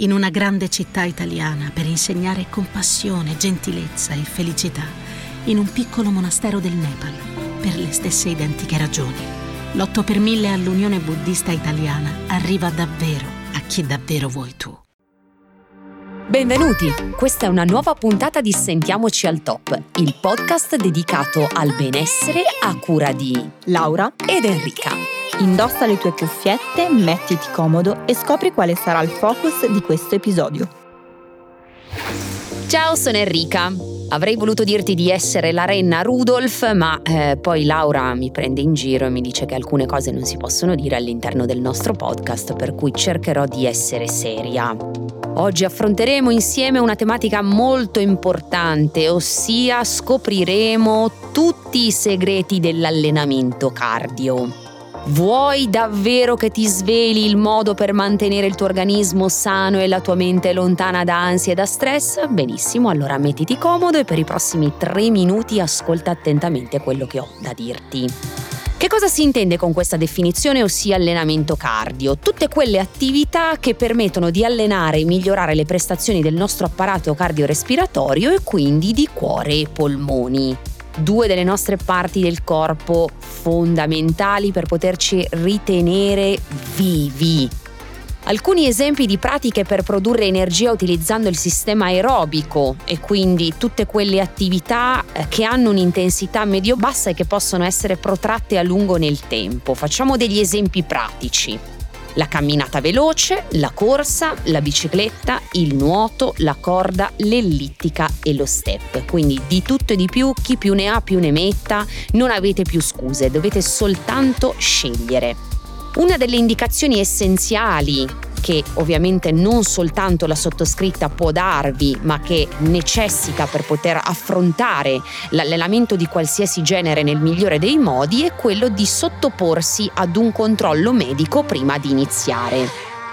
in una grande città italiana per insegnare compassione, gentilezza e felicità, in un piccolo monastero del Nepal, per le stesse identiche ragioni. L'8 per 1000 all'Unione Buddista Italiana arriva davvero a chi davvero vuoi tu. Benvenuti! Questa è una nuova puntata di Sentiamoci al Top, il podcast dedicato al benessere a cura di Laura ed Enrica. Indossa le tue cuffiette, mettiti comodo e scopri quale sarà il focus di questo episodio. Ciao, sono Enrica. Avrei voluto dirti di essere la renna Rudolf, ma eh, poi Laura mi prende in giro e mi dice che alcune cose non si possono dire all'interno del nostro podcast, per cui cercherò di essere seria. Oggi affronteremo insieme una tematica molto importante, ossia scopriremo tutti i segreti dell'allenamento cardio. Vuoi davvero che ti sveli il modo per mantenere il tuo organismo sano e la tua mente lontana da ansia e da stress? Benissimo, allora mettiti comodo e per i prossimi tre minuti ascolta attentamente quello che ho da dirti. Che cosa si intende con questa definizione, ossia allenamento cardio? Tutte quelle attività che permettono di allenare e migliorare le prestazioni del nostro apparato cardiorespiratorio e quindi di cuore e polmoni due delle nostre parti del corpo fondamentali per poterci ritenere vivi. Alcuni esempi di pratiche per produrre energia utilizzando il sistema aerobico e quindi tutte quelle attività eh, che hanno un'intensità medio-bassa e che possono essere protratte a lungo nel tempo. Facciamo degli esempi pratici la camminata veloce, la corsa, la bicicletta, il nuoto, la corda, l'ellittica e lo step. Quindi di tutto e di più, chi più ne ha più ne metta, non avete più scuse, dovete soltanto scegliere. Una delle indicazioni essenziali che ovviamente non soltanto la sottoscritta può darvi, ma che necessita per poter affrontare l'allenamento di qualsiasi genere nel migliore dei modi, è quello di sottoporsi ad un controllo medico prima di iniziare.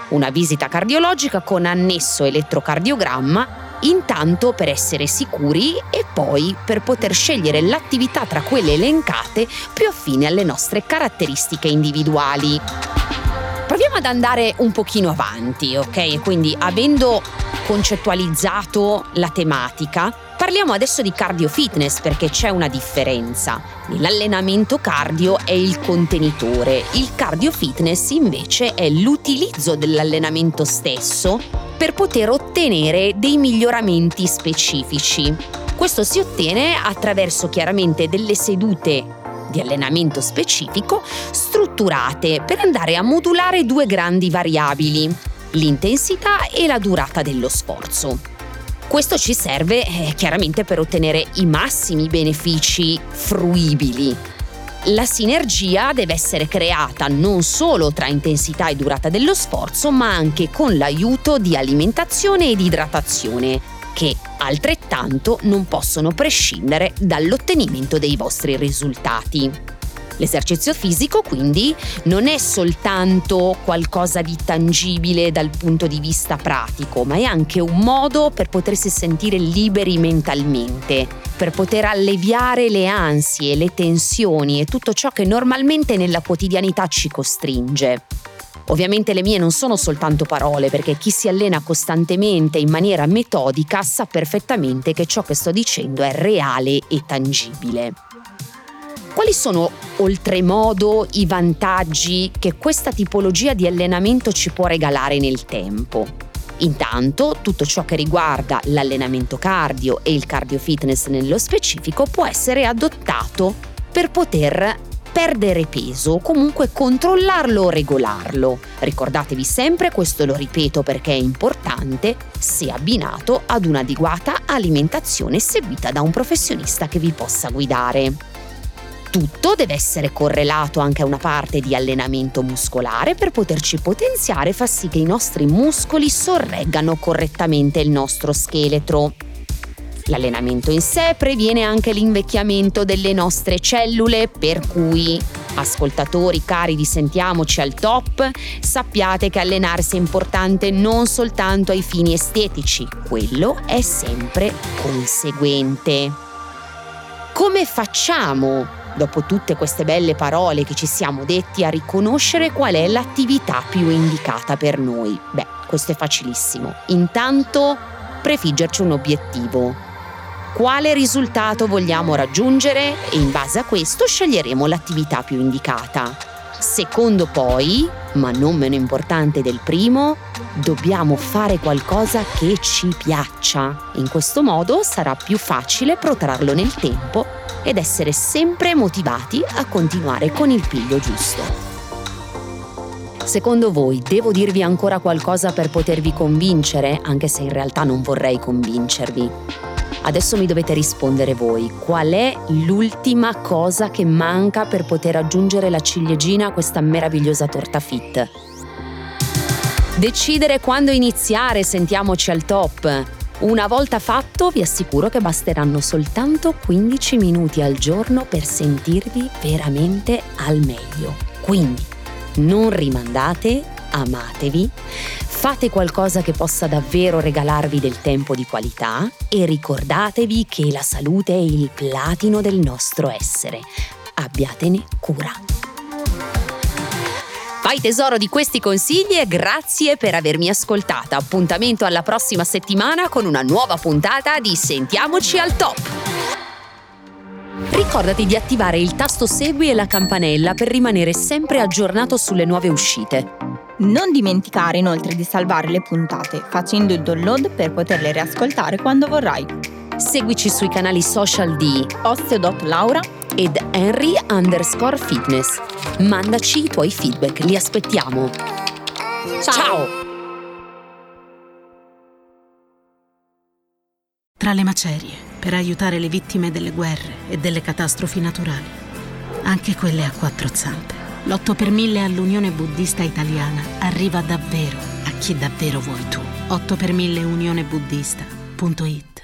Una visita cardiologica con annesso elettrocardiogramma intanto per essere sicuri e poi per poter scegliere l'attività tra quelle elencate più affine alle nostre caratteristiche individuali. Proviamo ad andare un pochino avanti, ok? Quindi avendo concettualizzato la tematica, parliamo adesso di cardio fitness perché c'è una differenza. L'allenamento cardio è il contenitore, il cardio fitness invece è l'utilizzo dell'allenamento stesso per poter ottenere dei miglioramenti specifici. Questo si ottiene attraverso chiaramente delle sedute di allenamento specifico strutturate per andare a modulare due grandi variabili, l'intensità e la durata dello sforzo. Questo ci serve eh, chiaramente per ottenere i massimi benefici fruibili. La sinergia deve essere creata non solo tra intensità e durata dello sforzo, ma anche con l'aiuto di alimentazione ed idratazione, che altrettanto non possono prescindere dall'ottenimento dei vostri risultati. L'esercizio fisico quindi non è soltanto qualcosa di tangibile dal punto di vista pratico, ma è anche un modo per potersi sentire liberi mentalmente, per poter alleviare le ansie, le tensioni e tutto ciò che normalmente nella quotidianità ci costringe. Ovviamente le mie non sono soltanto parole, perché chi si allena costantemente in maniera metodica sa perfettamente che ciò che sto dicendo è reale e tangibile. Quali sono oltremodo i vantaggi che questa tipologia di allenamento ci può regalare nel tempo? Intanto, tutto ciò che riguarda l'allenamento cardio e il cardio fitness nello specifico può essere adottato per poter perdere peso o comunque controllarlo o regolarlo. Ricordatevi sempre, questo lo ripeto perché è importante, se abbinato ad un'adeguata alimentazione seguita da un professionista che vi possa guidare. Tutto deve essere correlato anche a una parte di allenamento muscolare per poterci potenziare e far sì che i nostri muscoli sorreggano correttamente il nostro scheletro. L'allenamento in sé previene anche l'invecchiamento delle nostre cellule, per cui, ascoltatori cari di Sentiamoci al top, sappiate che allenarsi è importante non soltanto ai fini estetici, quello è sempre conseguente. Come facciamo dopo tutte queste belle parole che ci siamo detti, a riconoscere qual è l'attività più indicata per noi. Beh, questo è facilissimo. Intanto prefiggerci un obiettivo. Quale risultato vogliamo raggiungere e in base a questo sceglieremo l'attività più indicata. Secondo poi, ma non meno importante del primo, dobbiamo fare qualcosa che ci piaccia. In questo modo sarà più facile protrarlo nel tempo ed essere sempre motivati a continuare con il piglio giusto. Secondo voi devo dirvi ancora qualcosa per potervi convincere, anche se in realtà non vorrei convincervi? Adesso mi dovete rispondere voi, qual è l'ultima cosa che manca per poter aggiungere la ciliegina a questa meravigliosa torta fit? Decidere quando iniziare, sentiamoci al top. Una volta fatto vi assicuro che basteranno soltanto 15 minuti al giorno per sentirvi veramente al meglio. Quindi non rimandate, amatevi, fate qualcosa che possa davvero regalarvi del tempo di qualità e ricordatevi che la salute è il platino del nostro essere. Abbiatene cura. Fai tesoro di questi consigli e grazie per avermi ascoltata. Appuntamento alla prossima settimana con una nuova puntata di Sentiamoci al top. Ricordati di attivare il tasto segui e la campanella per rimanere sempre aggiornato sulle nuove uscite. Non dimenticare inoltre di salvare le puntate facendo il download per poterle riascoltare quando vorrai. Seguici sui canali social di Osteo.Laura ed Henry underscore fitness. Mandaci i tuoi feedback, li aspettiamo. Ciao. Ciao. Tra le macerie, per aiutare le vittime delle guerre e delle catastrofi naturali, anche quelle a quattro zampe, l'8 per 1000 all'Unione Buddista Italiana arriva davvero a chi davvero vuoi tu. 8 per 1000 unionebuddista.it